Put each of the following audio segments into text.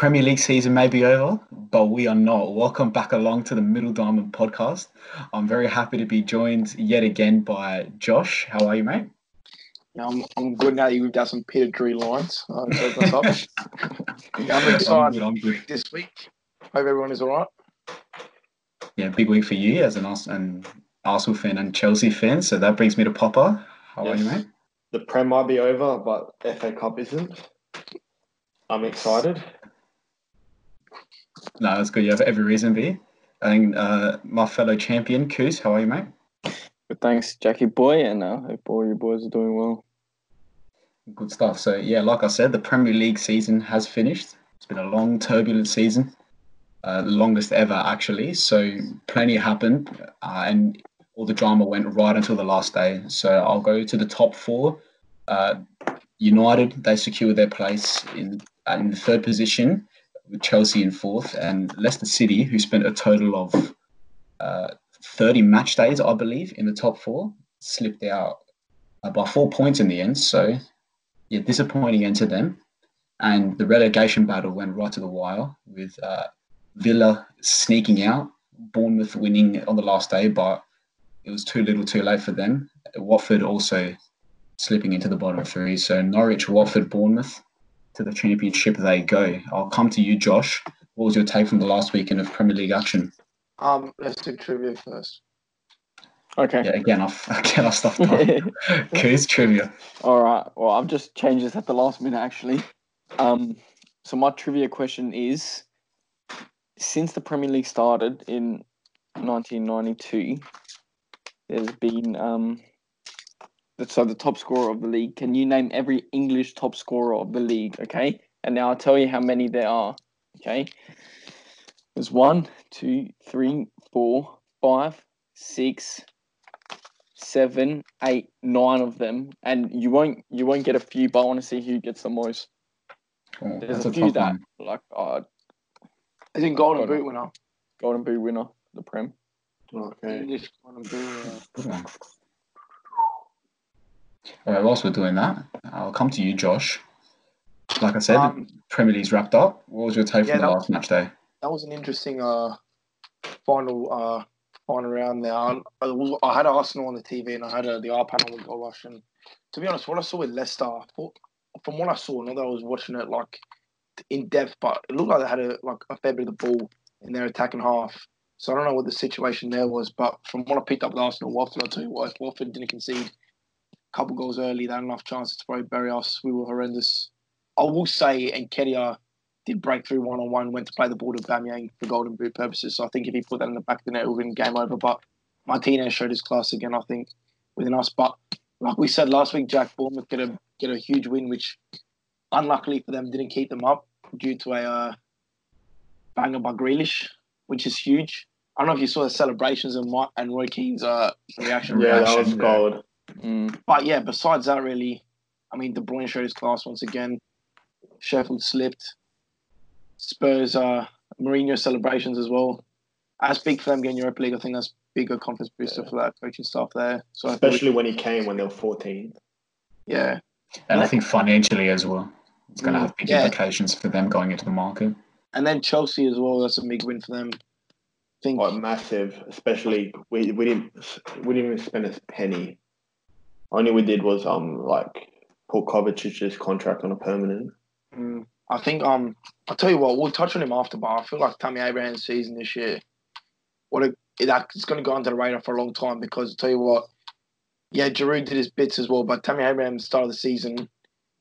Premier League season may be over, but we are not. Welcome back along to the Middle Diamond podcast. I'm very happy to be joined yet again by Josh. How are you, mate? Yeah, I'm, I'm good now. You've got some Peter Drew lines. Uh, I'm excited I'm good, I'm good. this week. Hope everyone is all right. Yeah, big week for you as an, Ars- an Arsenal fan and Chelsea fan. So that brings me to Popa. How are you, Yes. mate? The Prem might be over, but FA Cup isn't. I'm excited. No, that's good. You have every reason to be. And uh, my fellow champion, Koos, how are you, mate? Good thanks, Jackie boy, and uh, hope all you boys are doing well. Good stuff. So, yeah, like I said, the Premier League season has finished. It's been a long, turbulent season, uh, the longest ever, actually. So, plenty happened, uh, and all the drama went right until the last day. So, I'll go to the top four. Uh, United, they secured their place in, in the third position Chelsea in fourth, and Leicester City, who spent a total of uh, 30 match days, I believe, in the top four, slipped out by four points in the end. So, yeah, disappointing end to them. And the relegation battle went right to the wire with uh, Villa sneaking out, Bournemouth winning on the last day, but it was too little too late for them. Watford also slipping into the bottom three. So Norwich, Watford, Bournemouth to the championship they go. I'll come to you, Josh. What was your take from the last weekend of Premier League action? Um, let's do trivia first. Okay. Yeah, again, I've again I stuffed up. Quiz trivia. All right. Well, I've just changed this at the last minute, actually. Um, so my trivia question is: Since the Premier League started in 1992, there's been um, so the top scorer of the league. Can you name every English top scorer of the league? Okay, and now I'll tell you how many there are. Okay, there's one, two, three, four, five, six, seven, eight, nine of them, and you won't you won't get a few, but I want to see who gets the most. Oh, There's a a few tough that one. like uh, As in Golden Golden. Boot winner. Golden Boot winner, the Prem. Okay. English Golden Boot winner. Good one. All right, whilst we're doing that, I'll come to you, Josh. Like I said, Um, Premier League's wrapped up. What was your take Yeah, from the last match day? that was an interesting uh final uh final round there. I, I was- I had Arsenal on the TV and I had uh, the R panel with Goal Rush. And to be honest, what I saw with Leicester, I thought, from what I saw, not that I was watching it like in depth, but it looked like they had a like a fair bit of the ball in their attacking half. So I don't know what the situation there was, but from what I picked up with Arsenal, Watford, I'll tell you what, if Watford didn't concede couple goals early, they had enough chances to probably bury us. We were horrendous. I will say, and Nketiah did break through one on one, went to play the ball to Bamyang for golden boot purposes. So I think if he put that in the back of the net, it would have been game over. But Martinez showed his class again, I think, within us. But like we said last week, Jack Bournemouth get a get a huge win, which unluckily for them didn't keep them up due to a uh, banger by Grealish, which is huge. I don't know if you saw the celebrations and and Roy Keane's uh, reaction. Yeah, that Reaction, was yeah. gold. Mm. But yeah, besides that, really, I mean, De Bruyne showed his class once again. Sheffield slipped. Spurs, uh, Mourinho celebrations as well. That's big for them getting Europa League. I think that's bigger confidence booster for that coaching staff there. So I think, Especially when he came when they were 14. yeah, And I think financially as well, it's going to have big yeah. implications for them going into the market. and then Chelsea as well. That's a big win for them. I think Like massive, especially we, we didn't we didn't even spend a penny. Only we did was um like put Kovacic's contract on a permanent. Mm, I think um I'll tell you what we'll touch on him after, but I feel like Tammy Abraham's season this year, what a that it's going to go under the radar for a long time because I'll tell you what, yeah, Giroud did his bits as well, but Tammy Abraham start of the season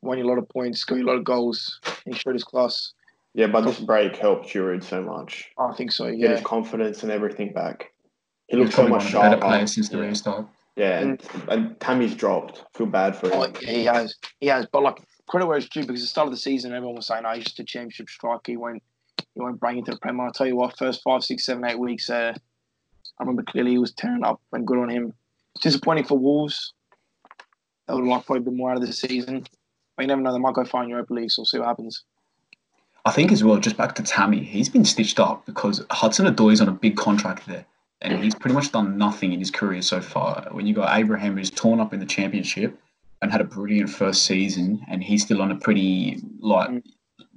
won you a lot of points, scored you a lot of goals, he showed his class. Yeah, but this break helped Giroud so much. I think so. Get Yeah, his confidence and everything back. He He's looked so much one of the better sharper. players since the yeah. restart. Yeah, and, and Tammy's dropped. Feel bad for Oh, him. yeah, he has, he has. But like credit where it's due because at the start of the season, everyone was saying, "Oh, he's just a championship striker. He won't, he won't bring it to the Premier." I'll tell you what, first five, six, seven, eight weeks, uh, I remember clearly he was tearing up and good on him. Disappointing for Wolves. They would like probably a bit more out of the season. But you never know, they might go far in Europa League, so we'll see what happens. I think as well, just back to Tammy, he's been stitched up because Hudson Odoi on a big contract there. And he's pretty much done nothing in his career so far. When you got Abraham, who's torn up in the championship and had a brilliant first season, and he's still on a pretty like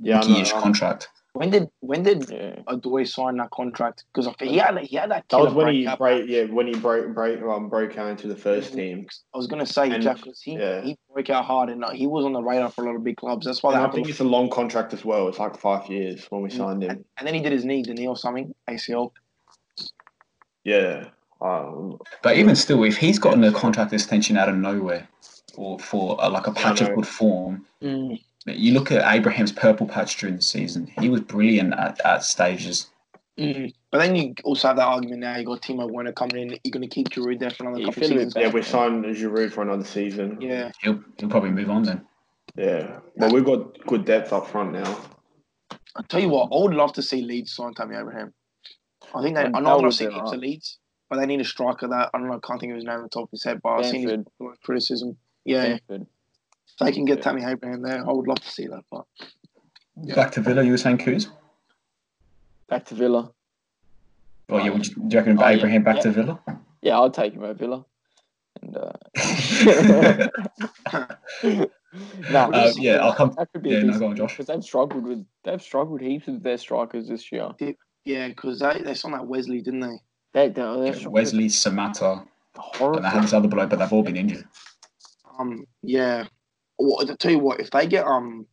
Yeah, I know. geekish contract. When did when did Yeah. Odoi sign that contract? Because he had he had that. That was killer when he break, yeah, when he broke, break, um, broke out into the first team. I was gonna say And- Jack because he yeah. he broke out hard and uh, he was on the radar for a lot of big clubs. That's why And that I think it's a long contract as well. It's like five years when we Mm. signed him. and, and then he did his knee, didn't he, or something? ACL. Yeah. Um, But even still, if he's gotten a contract extension out of nowhere, or for uh, like a patch of good form, Mm. you look at Abraham's purple patch during the season. He was brilliant at, at stages. Mm. But then you also have that argument now. You got Timo Werner coming in. You're going to keep Giroud there for another Yeah, couple of feel a bit seasons. yeah, we signed Giroud for another season. Yeah, He'll he'll probably move on then. Yeah. But we've got good depth up front now. I'll tell you what. I would love to see Leeds sign Tammy Abraham. I think they. And I know that I'm not would seeing heaps of Leeds, but they need a striker that I don't know. I can't think of his name on the top of his head, but I've seen his Bamford. criticism. Yeah, Bamford. if they can get Yeah. Tammy Abraham there, I would love to see that. But Yeah. Back to Villa, you were saying, Kuz? Back to Villa. Oh, yeah, would you, do you reckon Oh, yeah. Abraham back Yeah. to Villa? Yeah, I'll take him over Villa. And uh, nah, Uh, yeah, I'll come. that could be Yeah, a no, go on, Josh. because they've struggled with they've struggled heaps with their strikers this year. Yeah, because they they signed that Wesley, didn't they? They, they, they're struggling Wesley, Samatta, horrible. and they had this other bloke, but they've all been injured. Um, yeah. Well, I tell you what, if they get um,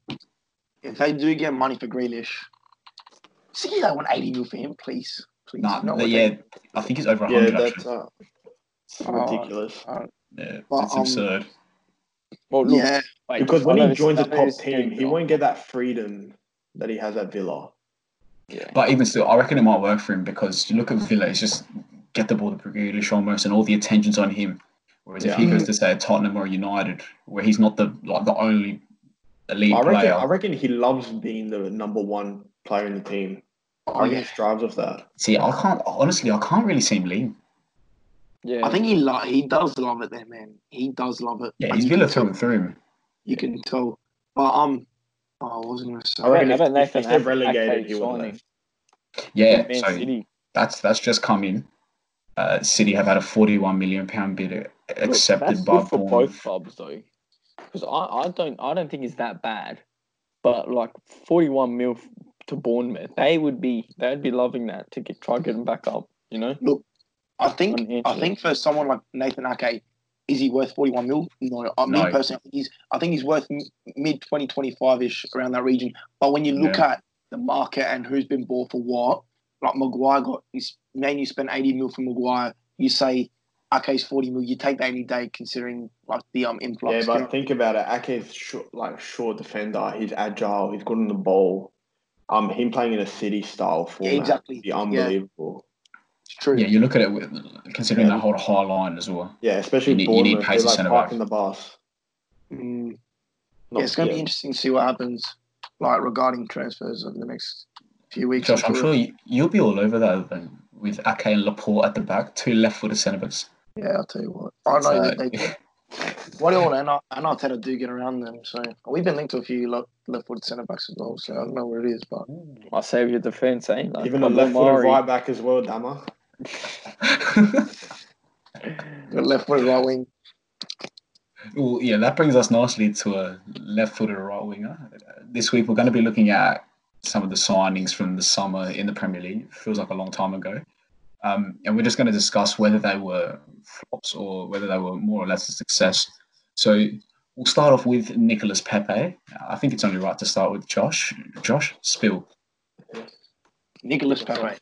if they do get money for Grealish, see they want eighty mil for him, please, please. Nah, Not the- yeah, they- I think it's over Yeah, 100 that's actually. uh, Oh, ridiculous. Yeah, But, it's um, absurd. well, look, yeah, wait, Because when he joins I a know top team, he won't get that freedom that he has at Villa. Yeah. But even still, I reckon it might work for him because you look at Villa, it's just get the ball to Grealish almost, and all the attention's on him. Whereas if he goes to say Tottenham or United, where he's not the like the only elite I reckon, player, I reckon he loves being the number one player in the team. I oh, reckon yeah. he strives off that. see, I can't honestly, I can't really see him leave. Yeah, I think he lo- he does love it there, man. He does love it. Yeah, And he's you Villa can through and through. You can tell. But um, oh, I was gonna say. I reckon I if, bet if, Nathan if they're Ake- relegated, Ake he would signing. Yeah, Man so City. that's that's just come in. Uh, City have had a forty-one million pound bid Look, accepted that's by good for both Bournemouth. clubs though, because I, I don't I don't think it's that bad, but like forty one mil to Bournemouth, they would be they'd be loving that to get try and get them back up. You know, Look, I think I think for someone like Nathan Ake, is he worth forty one mil? No, I No. me personally, I think he's I think he's worth mid twenty twenty five ish around that region. But when you look at the market and who's been bought for what, like Maguire got, he's man, you spent eighty mil for Maguire. You say Ake's forty mil, you take that any day, considering like the um influx. Yeah, but know? think about it. Ake's short, like short defender. He's agile. He's good on the ball. Um, him playing in a city style format exactly. be unbelievable. It's true. Yeah, you look at it with, considering Yeah. that whole high line as well. Yeah, especially You need- you need pace They're like centre back. parking the bus. Mm. Yeah, it's going to be interesting to see what happens, like regarding transfers over the next few weeks. Josh, I'm sure you, you'll be all over that then with Ake and Laporte at the back, two left-footed centre backs. Yeah, I'll tell you what. I know Uh, that they do. Guardiola and, Ar- and Arteta do get around them. So we've been linked to a few left, left-footed centre backs as well. So I don't know where it is, but I save your defense, eh? Like, Even a left-footed Mari. right back as well, Dama. The left-footed right wing. well, yeah, that brings us nicely to a left-footed right winger. This week we're going to be looking at some of the signings from the summer in the Premier League. Feels like a long time ago. Um, and we're just going to discuss whether they were flops or whether they were more or less a success. So we'll start off with Nicolas Pepe. I think it's only right to start with Josh. Josh, spill. Nicolas Pepe.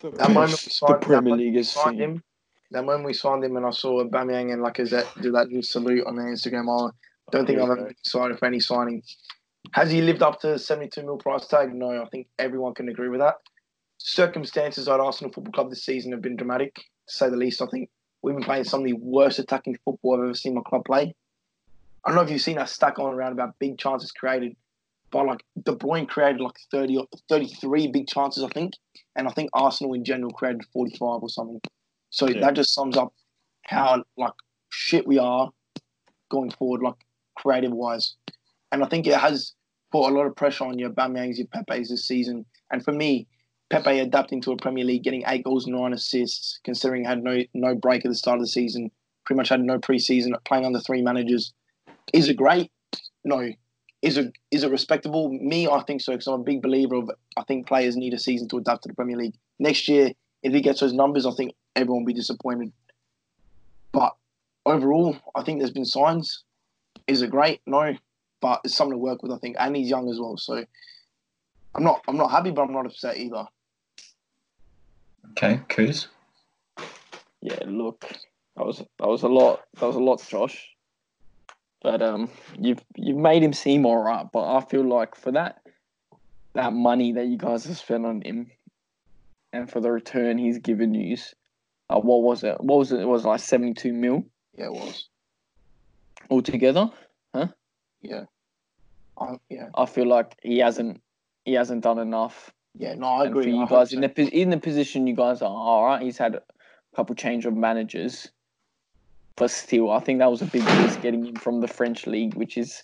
That moment we the signed, that Premier moment League we is signed him. That moment we signed him, and I saw Bamiyang and Lacazette do that little salute on their Instagram. I don't think I've ever been excited for any signing. Has he lived up to the 72 mil price tag? No, I think everyone can agree with that. Circumstances at Arsenal Football Club this season have been dramatic, to say the least. I think we've been playing some of the worst attacking football I've ever seen my club play. I don't know if you've seen us stat on around about big chances created, but like De Bruyne created like 30 or 33 big chances, I think. And I think Arsenal in general created 45 or something. So Yeah. that just sums up how like shit we are going forward, like creative wise. And I think it has put a lot of pressure on your Bamayangs, your Pepe's this season. And for me, Pepe adapting to a Premier League, getting eight goals, nine assists, considering he had no no break at the start of the season, pretty much had no preseason, playing under three managers. Is it great? No. Is is a is it respectable? Me, I think so because I'm a big believer of. I think players need a season to adapt to the Premier League. Next year, if he gets those numbers, I think everyone will be disappointed. But overall, I think there's been signs. Is it great? No, but it's something to work with. I think, and he's young as well. So I'm not I'm not happy, but I'm not upset either. Okay, Kuz. Yeah, look, that was that was a lot. That was a lot, Josh. But um, you've you've made him seem alright. But I feel like for that that money that you guys have spent on him, and for the return he's given you, uh, what was it? What was it? It was like seventy two mil Yeah, it was. altogether. Huh? Yeah. I, yeah, I feel like he hasn't he hasn't done enough. yeah. No, I And for agree. you I guys hope in the in the position you guys are, all right. He's had a couple change of managers, but still, I think that was a big risk getting him from the French league, which is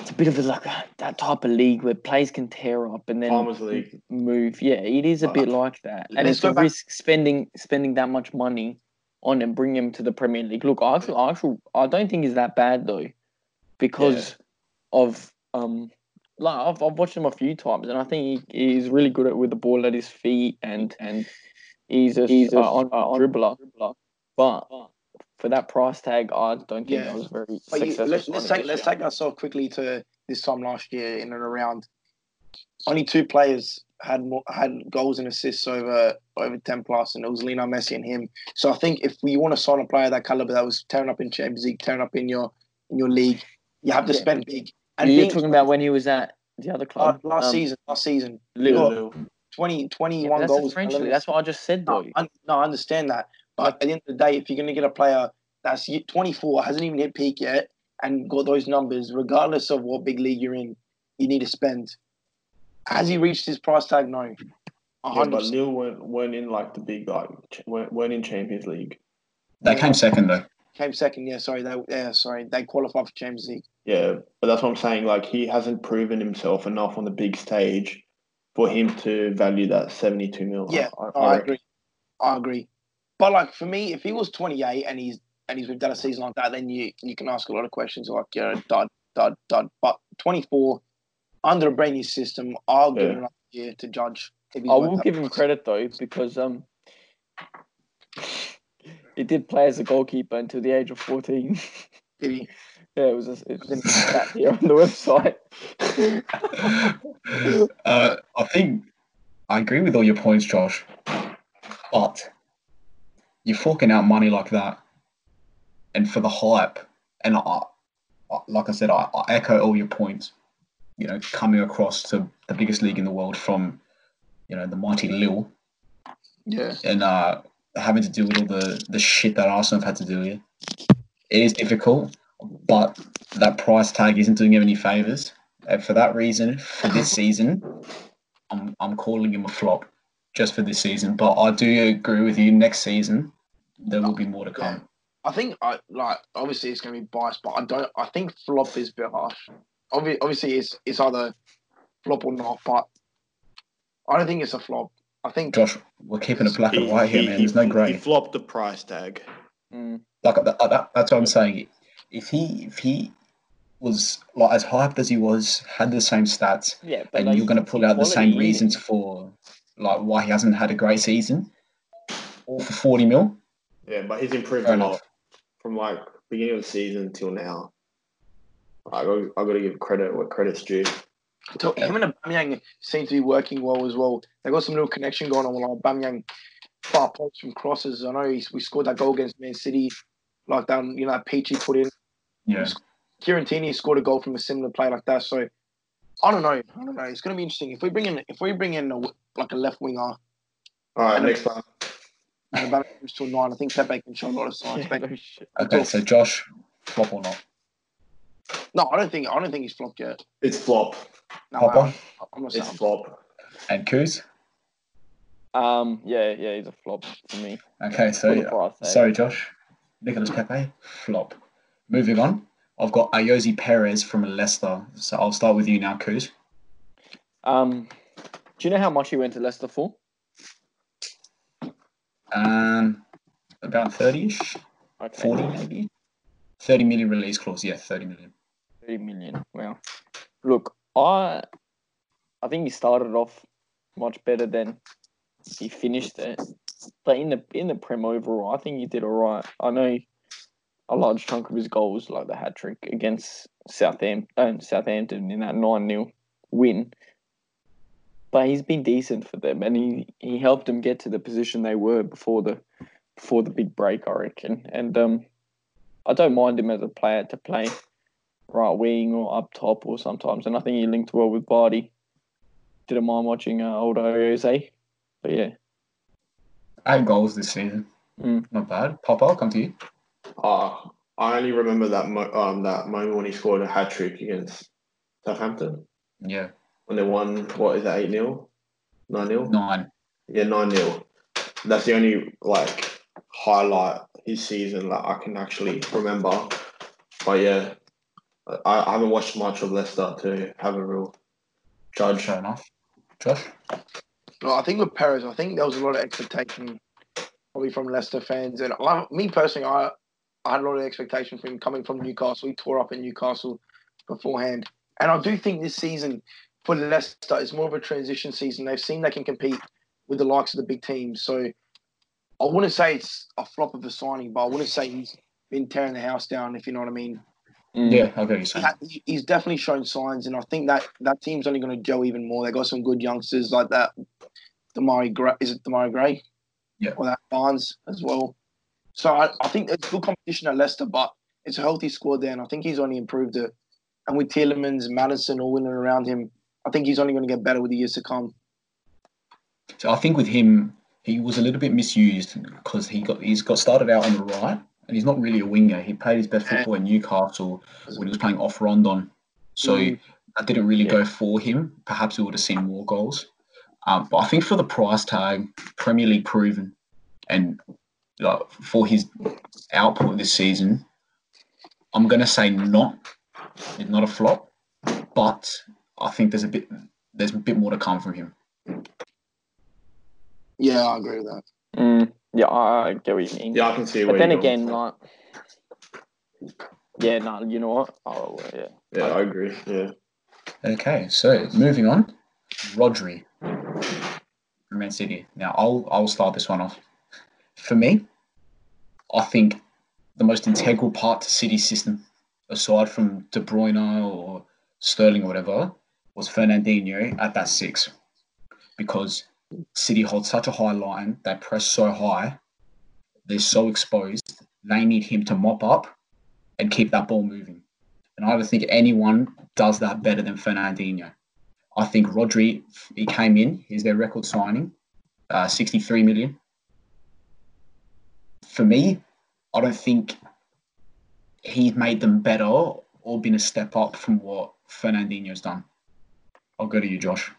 it's a bit of a, like a, that type of league where players can tear up and then Farmers League. move. Yeah, it is a Uh, bit like that, and let's it's a back- risk spending spending that much money on and bring him to the Premier League. Look, I actually, I don't think he's that bad though, because of um, like I've, I've watched him a few times, and I think he, he's really good at with the ball at his feet, and and he's a he's a on, on dribbler, but. For that price tag, I don't think Yeah. that was very But you, successful. let's, let's take let's take ourselves quickly to this time last year in and around. Only two players had more, had goals and assists over over ten plus, and it was Lionel Messi and him. So I think if we want to sign a player of that caliber that was tearing up in Champions League, tearing up in your in your league, you have to Yeah. spend big. And you're being- talking about when he was at the other uh, club last um, season, last season, Lille. Look, 20, Yeah, that's goals. French league. That's what I just said, though. No, I, no, I understand that. But at the end of the day, if you're going to get a player that's 24, hasn't even hit peak yet, and got those numbers, regardless of what big league you're in, you need to spend. Has he reached his price tag? No. A Yeah, but percent. Lille weren't, weren't in like the big like ch- weren't, weren't in Champions League. They came second though. Came second. Yeah, sorry. They, yeah, sorry. They qualified for Champions League. Yeah, but that's what I'm saying. Like he hasn't proven himself enough on the big stage for him to value that 72 mil. Yeah, I, I I agree. I agree. But like for me, if he was 28 and he's and he's we've done a season like that, then you you can ask a lot of questions like, you know, dud, dud, dud. But 24 under a brand new system, I'll give Yeah. him another year to judge. If he's I will give him price. credit though because um, he did play as a goalkeeper until the age of fourteen. Did he? yeah, it was a, it was a stat here on the website. uh, I think I agree with all your points, Josh. But you're forking out money like that, and for the hype, and I, I- like I said, I, I echo all your points. You know, coming across to the biggest league in the world from, you know, the mighty Lille, Yeah. and uh, having to deal with all the the shit that Arsenal have had to deal with. It is difficult, but that price tag isn't doing him any favors. And for that reason, for this season, I'm I'm calling him a flop just for this season. But I do agree with you. Next season, there will be more to come. I think I like obviously it's gonna be biased, but I don't I think flop is a bit harsh. Obviously, obviously it's it's either flop or not, but I don't think it's a flop. I think Josh, we're keeping it black and white here, man. There's no He grey. flopped the price tag. Mm. Like that, that, that's what I'm saying. If he if he was like as hyped as he was, had the same stats, Yeah, but and like, you're going to pull out the same reasons for like why he hasn't had a great season, all for 40 mil. Yeah, but he's improved Fair a lot from like beginning of the season till now. I got I got to give credit where credit's due. So him and Aubameyang seem to be working well as well. They got some little connection going on with like Aubameyang far posts from crosses. I know he's, we scored that goal against Man City, like that you know that Peachy put in. Yeah. Kieran Tierney scored a goal from a similar play like that. So I don't know. I don't know. It's going to be interesting if we bring in if we bring in a, like a left winger All right, next one. And Aubameyang moves to a nine. I think Pepe can show a lot of signs. Yeah, But no. Okay, so Josh, flop or not? no, I don't think I don't think he's flopped yet. It's flop. No, Papa? I'm, I'm not It's saying. flop. And Kuz? Um, yeah, yeah, he's a flop for me. Okay, For the so price tag. sorry, Josh. Nicolas Pepe, flop. Moving on, I've got Ayoze Perez from Leicester. So I'll start with you now, Kuz. Um, do you know how much he went to Leicester for? Um, about 30 ish, Okay. 40 maybe. 30 million release clause, yeah, 30 million. Thirty million. Wow. Look, I I think he started off much better than he finished it. But in the in the Prem overall, I think he did all right. I know a large chunk of his goals, like the hat trick against Southampton, uh, Southampton in that nine 0 win. But he's been decent for them, and he, he helped them get to the position they were before the before the big break, I reckon. And um, I don't mind him as a player to play right wing or up top or sometimes. And I think he linked well with Vardy. Didn't mind watching uh, old Jose. But yeah. Eight goals this season. Mm. Not bad. Pop, I'll come to you. Uh, I only remember that mo- um that moment when he scored a hat trick against Southampton Yeah, when they won. What is that? Eight 0 nine 0 nine. Yeah, nine 0 That's the only like highlight his season that I can actually remember. But yeah, I, I haven't watched much of Leicester to have a real judge. Fair enough. Josh? No, I think with Perez, I think there was a lot of expectation probably from Leicester fans, and I, me personally, I I had a lot of expectation from him coming from Newcastle. He tore up in Newcastle beforehand, and I do think this season for Leicester it's more of a transition season. They've seen they can compete with the likes of the big teams, so I wouldn't say it's a flop of a signing, but I wouldn't say he's been tearing the house down. If you know what I mean. Mm. Yeah, I get you're saying. he- He's definitely shown signs, and I think that that team's only going to gel even more. They got some good youngsters like that. Demarai Gray, is it Demarai Gray? Yeah. Or that Barnes as well. So I, I think it's good competition at Leicester, but it's a healthy squad there, and I think he's only improved it. And with Tielemans, Maddison all winning around him, I think he's only going to get better with the years to come. So I think with him, he was a little bit misused because he got he's got started out on the right, and he's not really a winger. He played his best football in Newcastle when he was playing off Rondon, so Mhm. that didn't really Yeah. go for him. Perhaps we would have seen more goals. Um, but I think for the price tag, Premier League proven, and like, for his output this season, I'm gonna say not, it's not a flop, but I think there's a bit there's a bit more to come from him. Yeah, I agree with that. Mm. Yeah, I, I get what you mean. Yeah, I can see. but where then you're again, from. like, yeah, no, you know what? Oh, yeah. yeah, I agree. Yeah, Okay, so moving on, Rodri from Man City. Now I'll I'll start this one off. For me, I think the most integral part to City's system, aside from De Bruyne or Sterling or whatever, was Fernandinho at that six, because City holds such a high line, they press so high, they're so exposed. They need him to mop up and keep that ball moving. And I don't think anyone does that better than Fernandinho. I think Rodri, he came in, he's their record signing, uh, 63 million. For me, I don't think he's made them better or been a step up from what Fernandinho's done. I'll go to you, Josh.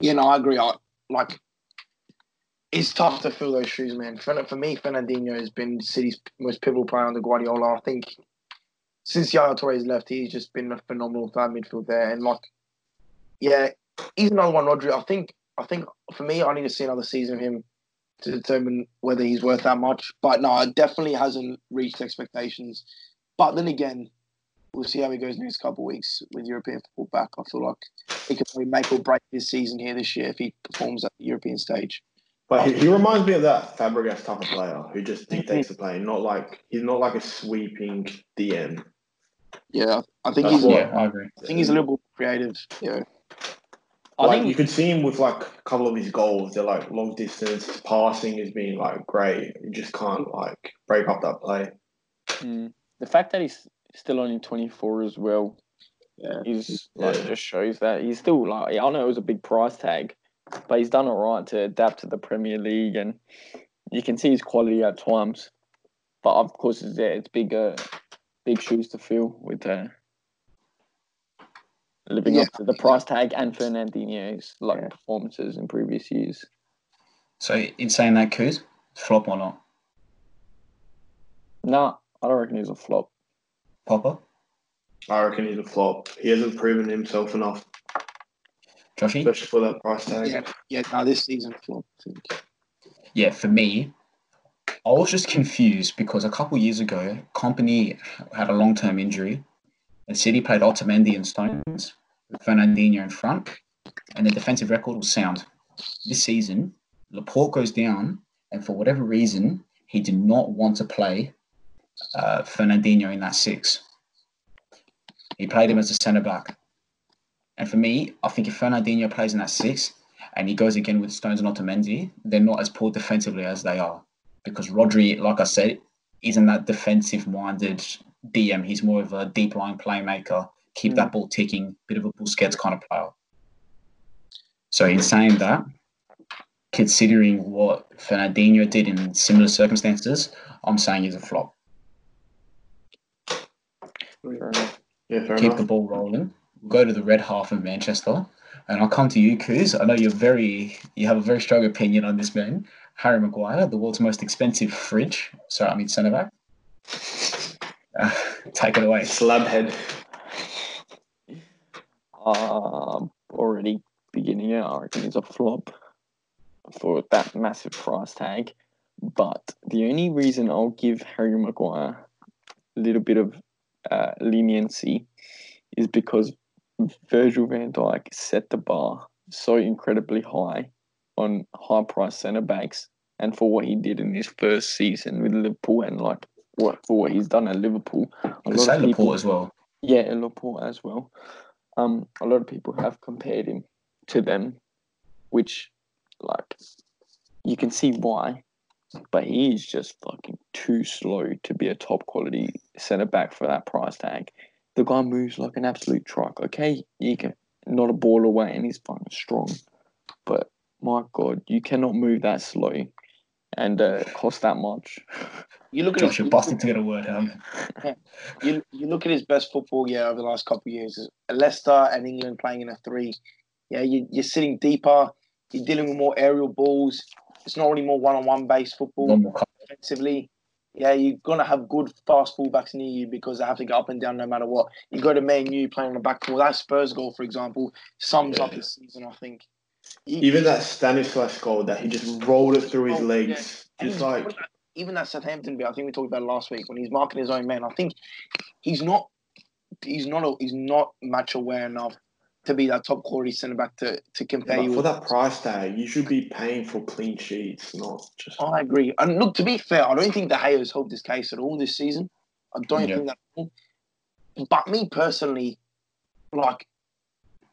Yeah, no, I agree. I, like, it's tough to fill those shoes, man. For, for me, Fernandinho has been City's most pivotal player under Guardiola. I think since Yaya Touré's left, he's just been a phenomenal third midfield there. And like, yeah, he's another one, Rodri. I think, I think for me, I need to see another season of him to determine whether he's worth that much. But no, it definitely hasn't reached expectations. But then again, we'll see how he goes next couple of weeks with European football back. I feel like he could probably make or break his season here this year if he performs at the European stage. but he, he reminds me of that Fabregas type of player who just dictates the play. Not like he's not like a sweeping DM. Yeah, I think That's he's. what- Yeah, I agree. I think he's a little bit creative. Yeah, I like think you could see him with like a couple of his goals. They're like long distance his passing has been like great. You just can't like break up that play. mm, the fact that he's still only 24 as well yeah. He's like, Yeah. just shows that he's still like I know it was a big price tag, but he's done all right to adapt to the Premier League, and you can see his quality at times. But of course, it's yeah, it's big, uh, big shoes to fill with uh, living Yeah. up to the price tag and Fernandinho's like Yeah. performances in previous years. So, in saying that, Kuz, flop or not? Nah, I don't reckon he's a flop. Popa? I reckon he's a flop. He hasn't proven himself enough, Joshy? especially for that price tag. Yeah, yeah. No, this season, flop. I think. Yeah, for me, I was just confused because a couple years ago, Kompany had a long term injury And City played Otamendi and Stones with Fernandinho in front, and the defensive record was sound. This season, Laporte goes down, and for whatever reason, he did not want to play uh, Fernandinho in that six. He played him as a centre back. And for me, I think if Fernandinho plays in that six and he goes again with Stones and Otamendi, they're not as poor defensively as they are. Because Rodri, like I said, isn't that defensive minded DM. He's more of a deep line playmaker, keep Mm. that ball ticking, bit of a Busquets kind of player. So in saying that, considering what Fernandinho did in similar circumstances, I'm saying he's a flop. Fair enough. Yeah, fair Keep enough. the ball rolling. We'll go to the red half of Manchester. And I'll come to you, Kuz. I know you're very you have a very strong opinion on this man. Harry Maguire, the world's most expensive fridge. Sorry, I mean centre back. Uh, take it away. Slab head. Um, already beginning it, I reckon it's a flop for that massive price tag. But the only reason I'll give Harry Maguire a little bit of uh, leniency is because Virgil van Dijk set the bar so incredibly high on high price centre backs and for what he did in his first season with Liverpool and like what for what he's done at Liverpool. A could say Laporte as well. yeah, Laporte as well. Um, a lot of people have compared him to them, which, like, you can see why, but he's just fucking too slow to be a top quality centre back for that price tag. The guy moves like an absolute truck. Okay, he can not a ball away, and he's fucking strong, but my god, you cannot move that slow and uh, cost that much. You look at Josh, his, you're busting to get a word out. you, you look at his best football year over the last couple of years. Leicester and England playing in a three. Yeah, you, you're sitting deeper. You're dealing with more aerial balls. It's not really more one-on-one based football defensively. Yeah, you're gonna have good fast fullbacks near you because they have to get up and down no matter what. You go to Man U playing on the back four. That Spurs goal, for example, sums up Yeah. this season. I think. You- Even that Stanislas goal that he just rolled it through his Oh, legs. And Just like even that Southampton bit, I think we talked about it last week when he's marking his own men. I think he's not he's not a, he's not match aware enough to be that top quality centre back to to compare but you for with. that price tag, you should be paying for clean sheets, not just I agree. And look, to be fair, I don't think the Hay has helped his case at all this season. I don't Yeah. think that. But me personally, like,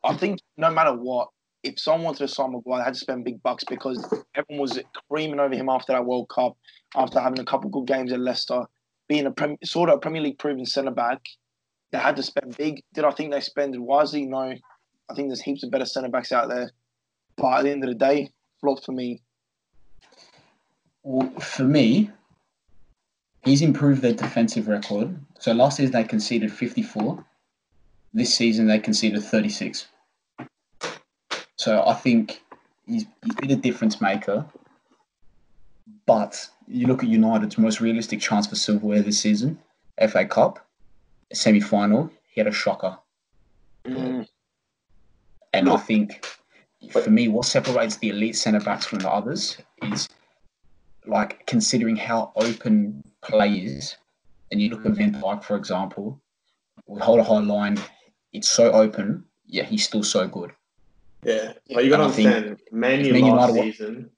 I think no matter what, if someone wanted to sign Maguire, they had to spend big bucks because everyone was creaming over him after that World Cup, after having a couple good games at Leicester, being a prem- sort of a Premier League proven centre back. They had to spend big. Did I think they spent wisely? No. I think there's heaps of better centre backs out there. But at the end of the day, flop for me. Well, for me, he's improved their defensive record. So last season they conceded 54. This season they conceded 36. So I think he's, he's been a difference maker. But you look at United's most realistic chance for silverware this season, FA Cup, semi final, he had a shocker. Mm. And I think for me, what separates the elite centre backs from the others is like considering how open play is. And you look at Van Dijk, for example, we hold a high line, it's so open, yeah, he's still so good. yeah. But you gotta And I think understand, Man if U Man last United wa- season,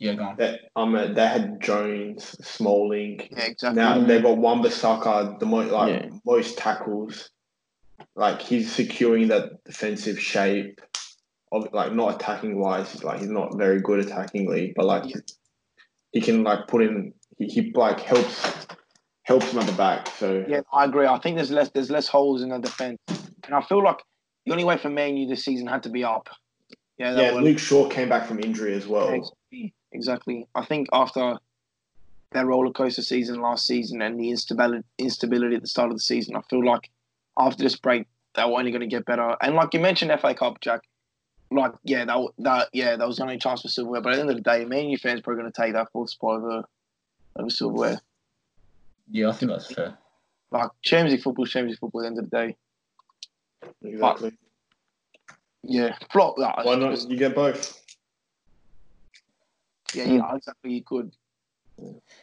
Yeah, go on. that um they had Jones, Smalling. Yeah, exactly. Now they've got Wan Bissaka, the most like Yeah. most tackles. Like he's securing that defensive shape of like not attacking wise, He's like he's not very good attackingly, but like Yeah. he can like put in he, he like helps helps him at the back. So Yeah, I agree. I think there's less there's less holes in the defense, and I feel like the only way for Man U this season had to be up. Yeah, that yeah, Luke Shaw came back from injury as well. exactly. Exactly. I think after that roller coaster season last season and the instability instability at the start of the season, I feel like after this break they were only going to get better. And like you mentioned, FA Cup, Jack. Like yeah, that that yeah, that was the only chance for silverware. But at the end of the day, Man U fans probably going to take that fourth spot over over silverware. Yeah, I think that's fair. Like Champions League football, Champions League football. At the end of the day, Exactly. yeah, flop that. Why not? You get both. Yeah, yeah, exactly. You could.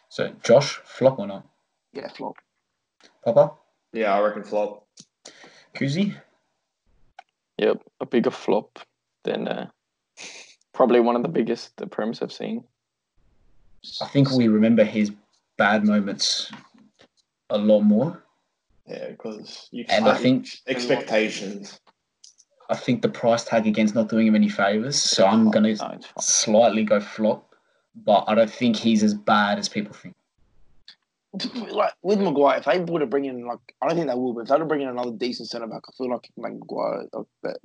So, Josh, flop or not? Yeah, flop. Papa? Yeah, I reckon flop. Kouzi? Yep, a bigger flop than uh, probably one of the biggest the Prems have seen. I think we remember his bad moments a lot more. Yeah, because you And I think expectations. I think the price tag against not doing him any favors. So I'm gonna No, slightly go flop, but I don't think he's as bad as people think. like with Maguire, if they were to bring in like I don't think they will, but if they were to bring in another decent centre back, I feel like Maguire like that.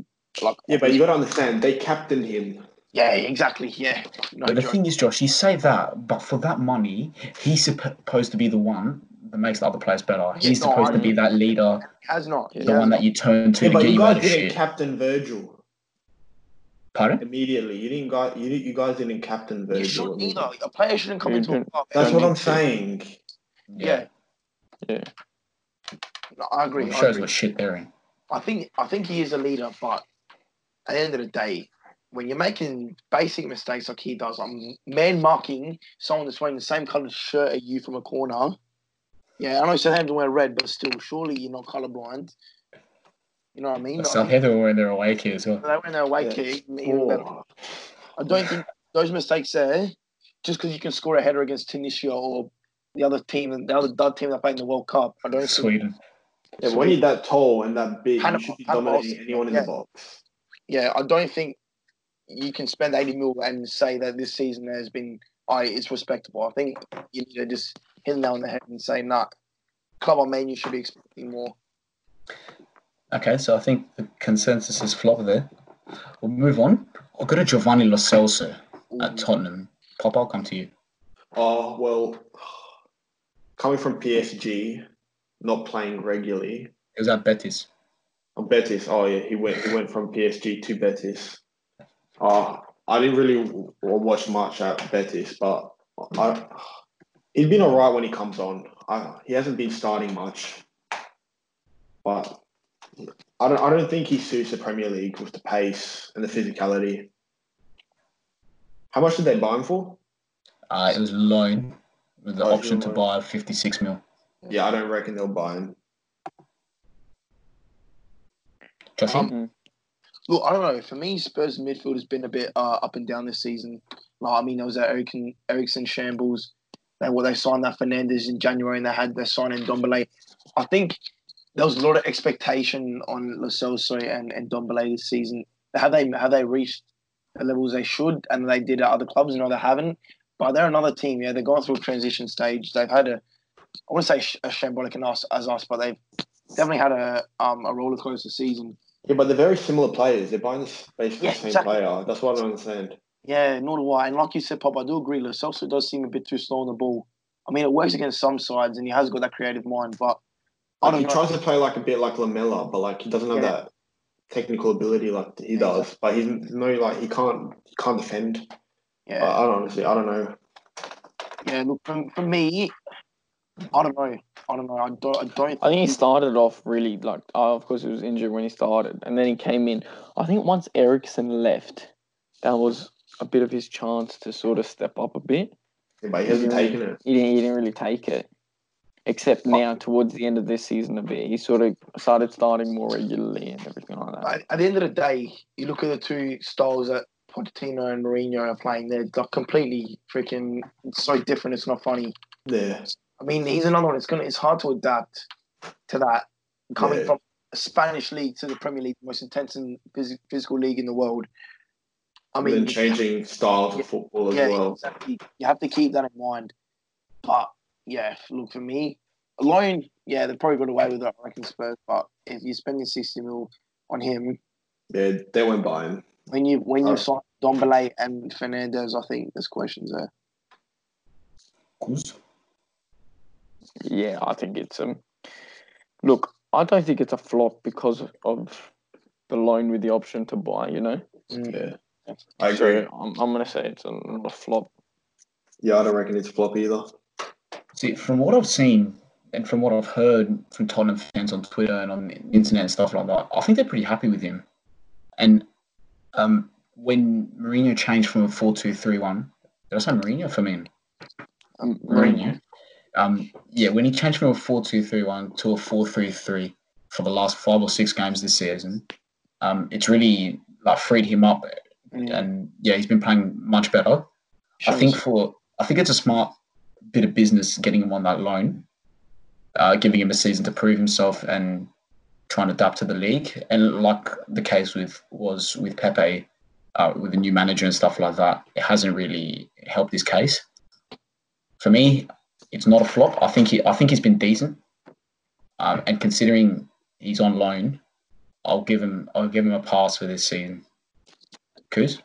Like Yeah, but you got to understand, they captained him. yeah, exactly, yeah. No But the joke. thing is, Josh, you say that, but for that money, he's supposed to be the one that makes the other players better. He's no, supposed I to be that leader, has not. Yeah. the He one has that you turn to Yeah, to but get you you out guys didn't shit. captain Virgil Pardon? immediately. You didn't guys. You, you guys didn't captain not. You Virgil. shouldn't either. A player shouldn't come into a didn't- club. That's what I'm to. saying. Yeah, Yeah. no, I agree. It I, shows agree. what shit they're in. I think I think he is a leader, but at the end of the day, when you're making basic mistakes like he does, like man marking someone that's wearing the same coloured shirt as you from a corner. Yeah, I know Southampton wear red, but still, surely you're not colourblind. You know what I mean? But Like, Southampton were in their away kit as well. they were in their away Yeah. kit, even better. I don't think those mistakes there, just because you can score a header against Tunisia or the other team, the other dud team that played in the World Cup, I don't think Sweden. yeah, when you're that tall and that big, Hannah- you should be dominating Moss- anyone in yeah. the box. yeah, I don't think you can spend 80 mil and say that this season has been, I it's respectable. I think you need to just hit the nail on the head and say, nah, club on man, you should be expecting more. Okay, so I think the consensus is flop there. We'll move on. I'll go to Giovanni Lo Celso at Tottenham. Pop, I'll come to you. Oh well, coming from PSG, not playing regularly. It was at Betis. Oh, Betis. Oh yeah, he went. He went from PSG to Betis. Uh, I didn't really watch much at Betis, but I, he's been alright when he comes on. I, he hasn't been starting much, but I don't. I don't think he suits the Premier League with the pace and the physicality. How much did they buy him for? Uh, it was loan with the Oh, option to loan. buy 56 mil. Yeah, I don't reckon they'll buy him. Joshy? Um, Look, I don't know. For me, Spurs midfield has been a bit uh, up and down this season. Like, I mean, there was that Eriksen, Eriksen shambles. They well, they signed that Fernandez in January, and they had their signing Ndombele. I think there was a lot of expectation on Lo Celso and and Ndombele this season. Have they have they reached the levels they should, and they did at other clubs? No, they haven't. But they're another team. Yeah, they're going through a transition stage. They've had a, I want to say sh- a shambolic and us as us, but they've definitely had a um a roller coaster season. Yeah, but they're very similar players. They're buying basically Yeah, the same exactly. player. That's what I don't understand. Yeah, nor do I. And like you said, Pop, I do agree. Lo Celso does seem a bit too slow on the ball. I mean, it works against some sides, and he has got that creative mind. But I Like don't he know. tries to play like a bit like Lamela, but like he doesn't have Yeah. that technical ability like he does. But he's no like he can't he can't defend. Yeah, I, I don't honestly I don't know. yeah. Look, for, for me, I don't know. I don't know. I don't. I don't. I think he started off really like, oh, of course, he was injured when he started, and then he came in. I think once Eriksen left, that was a bit of his chance to sort of step up a bit. Yeah, but he hasn't Yeah. taken it. He didn't, he didn't really take it, except oh. now towards the end of this season a bit. He sort of started starting more regularly and everything like that. At, at the end of the day, you look at the two styles that Pochettino and Mourinho are playing. They're like completely freaking so different. It's not funny. Yeah. I mean, he's another one. It's gonna. It's hard to adapt to that coming Yeah. from a Spanish league to the Premier League, the most intense and phys- physical league in the world. I mean, changing styles of football as yeah, well. exactly. You have to keep that in mind. But yeah, look for me, alone, yeah, they probably got away with it. I reckon Spurs. But if you're spending sixty mil on him, Yeah, they won't buy him. When you when you Oh. sign Ndombele and Fernandez, I think there's questions there. Kuz? Yeah, I think it's um. Look, I don't think it's a flop because of the loan with the option to buy. You know, Mm. Yeah, I agree. So I'm, I'm gonna say it's a, not a flop. Yeah, I don't reckon it's a flop either. See, from what I've seen and from what I've heard from Tottenham fans on Twitter and on the internet and stuff like that, I think they're pretty happy with him. And um, when Mourinho changed from a 4 2 3 1, did I say Mourinho for me? Um, Mourinho. Um, yeah, when he changed from a 4 2 3 1 to a 4 3 3, for the last five or six games this season. Um, it's really like freed him up, Mm. and yeah, he's been playing much better. I think for I think it's a smart bit of business getting him on that loan, uh, giving him a season to prove himself and trying to adapt to the league. And like the case with was with Pepe, uh, with the new manager and stuff like that, it hasn't really helped his case. For me, it's not a flop. I think he I think he's been decent, um, and considering he's on loan, I'll give him I'll give him a pass for this season. Kuz,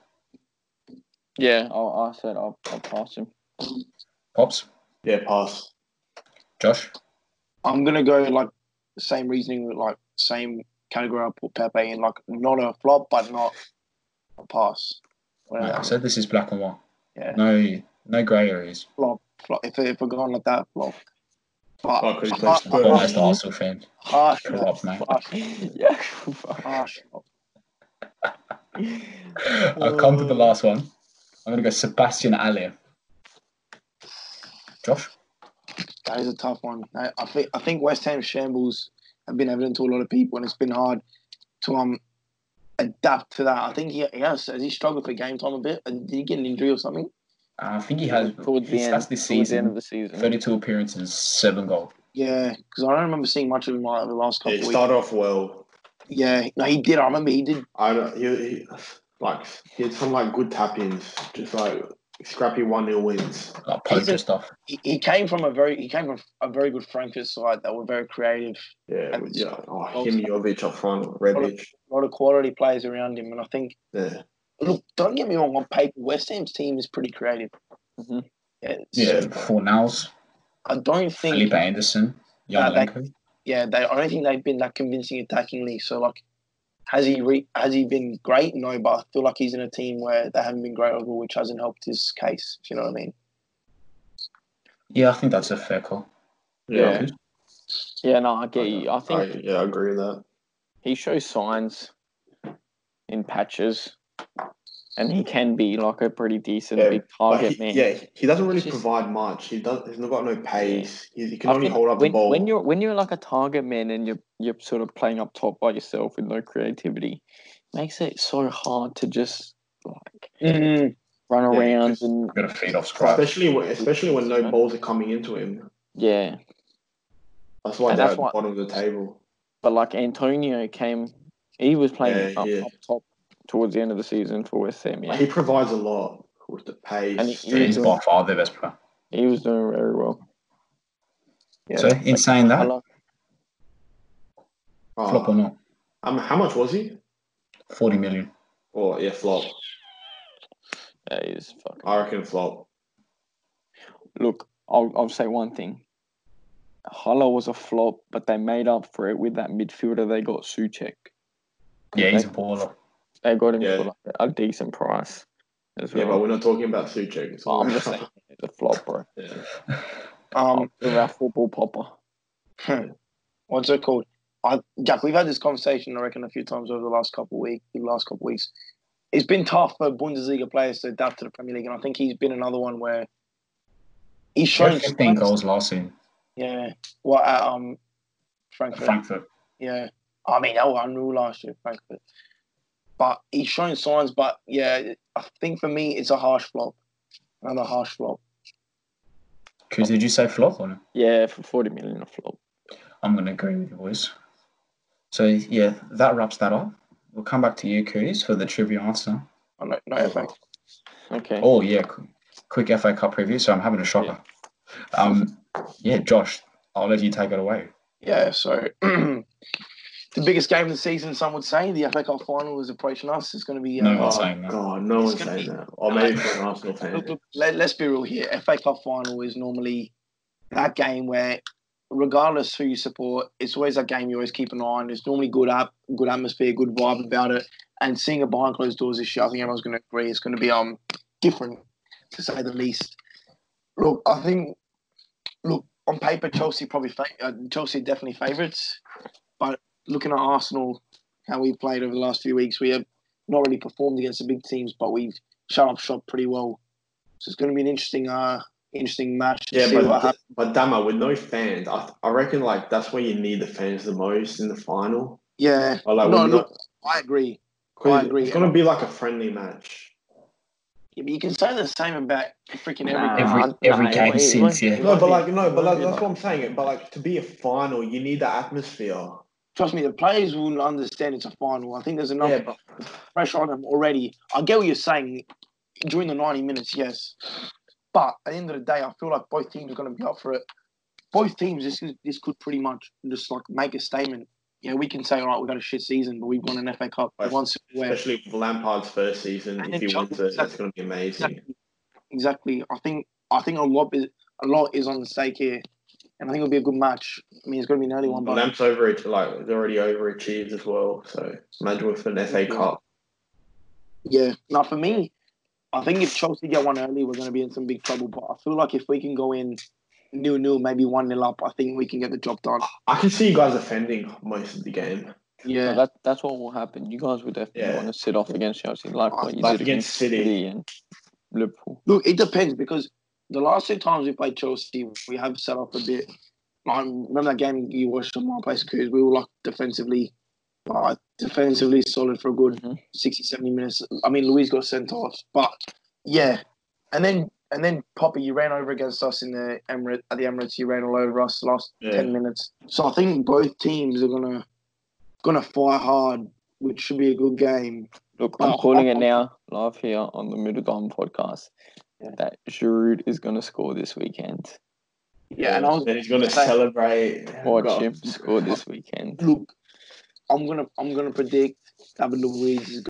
Yeah, I, I said I'll, I'll pass him. pops, Yeah, pass. Josh. I'm gonna go like the same reasoning, like same category. I put Pepe in, like not a flop, but not a pass. Yeah, Well, so this is black and white. Yeah. No, no grey areas. flop, flop. If if we're going like that, flop. But Oh, 'cause he plays har- Spurs. I'm harsh, almost an Arsenal fan. harsh, Corrupt, mate. harsh, yeah. harsh. I'll come to the last one. I'm going to go Sebastien Haller. Josh? That is a tough one. I, I think I think West Ham shambles have been evident to a lot of people, and it's been hard to um adapt to that. I think he, he has has he struggled for game time a bit, and did he get an injury or something? I think he has towards the his end. stats this towards the end of the season. 32 appearances, 7 goals. Yeah, because I don't remember seeing much of him like the last Yeah, couple he of weeks. started off well. Yeah, no, he did. I remember he did. I don't, he, he like he had some like good tap ins, just like scrappy one 0 wins. Like He's a- stuff. He, he came from a very he came from a very good Frankfurt side that were very creative. Yeah, And- yeah. Oh, him, Jovic up front, Rebic. A lot of quality players around him, and I think Yeah, look, don't get me wrong. On paper, West Ham's team is pretty creative. Mhm. Yeah, it's- Yeah, Fornals, I don't think Felipe Anderson, Uh, they- yeah, they, I don't think they've been that convincing attackingly. So like, has he re, has he been great? No, but I feel like he's in a team where they haven't been great overall, which hasn't helped his case. If you know what I mean? Yeah, I think that's a fair call. yeah. Yeah, no, I get you. I think I, yeah, I agree with that. he shows signs in patches, and he can be like a pretty decent Yeah, big target he, man. yeah, he doesn't really just- provide much. He does. He's not got no pace. He, he can I only think hold up when, the ball. when you're when you're like a target man and you're you're sort of playing up top by yourself with no creativity, makes it so hard to just like Mm, run Yeah, around because- and Got to feed off scratch. especially when, especially when no balls are coming into him. yeah. That's why And they're that's at the why- bottom of the table. But like Antonio came, he was playing Yeah, up, yeah. up top towards the end of the season for West Ham. Yeah, He provides a lot with the pace. And he- Yeah, he's by far their best player. he was doing very well. yeah. So, in saying that, like- Oh, flop or not? um, how much was he? 40 million. Or yeah, flop. yeah, he's fucking. I reckon flop. Look, I'll I'll say one thing. Haller was a flop, but they made up for it with that midfielder they got Soucek. Yeah, he's a baller. They got him Yeah. for like a decent price as Yeah, but we're not talking about Soucek. It's all I'm just saying it's a flop, bro. yeah. Um, With our football popper. what's it called? I, Jack, we've had this conversation, I reckon, a few times over the last couple of weeks. The last couple of weeks, it's been tough for Bundesliga players to adapt to the Premier League, and I think he's been another one where he's He had shown 15 signs- goals last season. Yeah, well, at, um, Frankfurt. Frankfurt. Yeah, I mean, that was unreal last year, Frankfurt. But he's showing signs. But yeah, I think for me, it's a harsh flop. Another harsh flop. Kuz, did you say flop or no? Yeah, for 40 million a flop. I'm going to agree with you, boys. So, yeah, that wraps that up. We'll come back to you, Kuz, for the trivia answer. I know, no effect. Okay. Oh, yeah, quick FA Cup preview. So, I'm having a shocker. Um, yeah, Josh, I'll let you take it away. Yeah, so the biggest game of the season, some would say, the FA Cup final is approaching us. It's going to be. No uh, one's saying that. God, no It's one's saying be- that. Or maybe for an Arsenal fan. Look, look, let, let's be real here. FA Cup final is normally that game where, regardless who you support, it's always that game you always keep an eye on. There's normally good up, good atmosphere, good vibe about it. And seeing it behind closed doors this year, I think everyone's going to agree it's going to be um different, to say the least. Look, I think, look on paper, Chelsea probably fa- uh, Chelsea are definitely favourites, but looking at Arsenal, how we've played over the last few weeks, we have not really performed against the big teams, but we've shut up shop pretty well. So it's going to be an interesting, uh, interesting match. To Yeah, see what but happens. but Dama with no fans, I, I reckon like that's where you need the fans the most in the final. yeah, Or, like, no, when look, I agree. I agree. It's gonna be like a friendly match. Yeah, but you can say the same about freaking every Nah. game. Every every nah, game it- it since, yeah. No, but like no, but like that's what I'm saying. But like to be a final, you need the atmosphere. Trust me, the players will understand it's a final. I think there's enough Yeah, but pressure on them already. I get what you're saying during the 90 minutes, yes. But at the end of the day, I feel like both teams are going to be up for it. Both teams, this is, this could pretty much just like make a statement. Yeah, we can say, all right, we've got a shit season, but we've won an FA Cup. Right. Once where especially with Lampard's first season, And if then he wins Chelsea- it, it's gonna be amazing. exactly, exactly. I think I think a lot is a lot is on the stake here, and I think it'll be a good match. I mean, it's going to be an early one, But but Lamp's over like it's already overachieved as well. So imagine with an FA Yeah. Cup. yeah. Now for me, I think if Chelsea get one early, we're going to be in some big trouble. But I feel like if we can go in new, new, maybe one nil up, I think we can get the job done. I can see you guys defending most of the game. So Yeah, that that's what will happen. You guys will definitely Yeah. want to sit off against Chelsea, like what you Like did against against City. City and Liverpool. look, it depends because the last two times we played Chelsea, we have set up a bit. I remember that game you watched on my place, Cruz. We were like defensively, uh, defensively solid for a good Mhm. 60, 70 minutes. I mean, Luiz got sent off, but yeah, and then and then Poppy, you ran over against us in the Emirates at the Emirates. You ran all over us the last Yeah. ten minutes. So I think both teams are gonna gonna fight hard, which should be a good game. Look, I'm calling it now, live here on the Middle Diamond podcast, Yeah. That Giroud is going to score this weekend. Yeah, and I was then he's gonna celebrate. Watch Got- him score this weekend. look. I'm gonna I'm gonna predict David Luiz is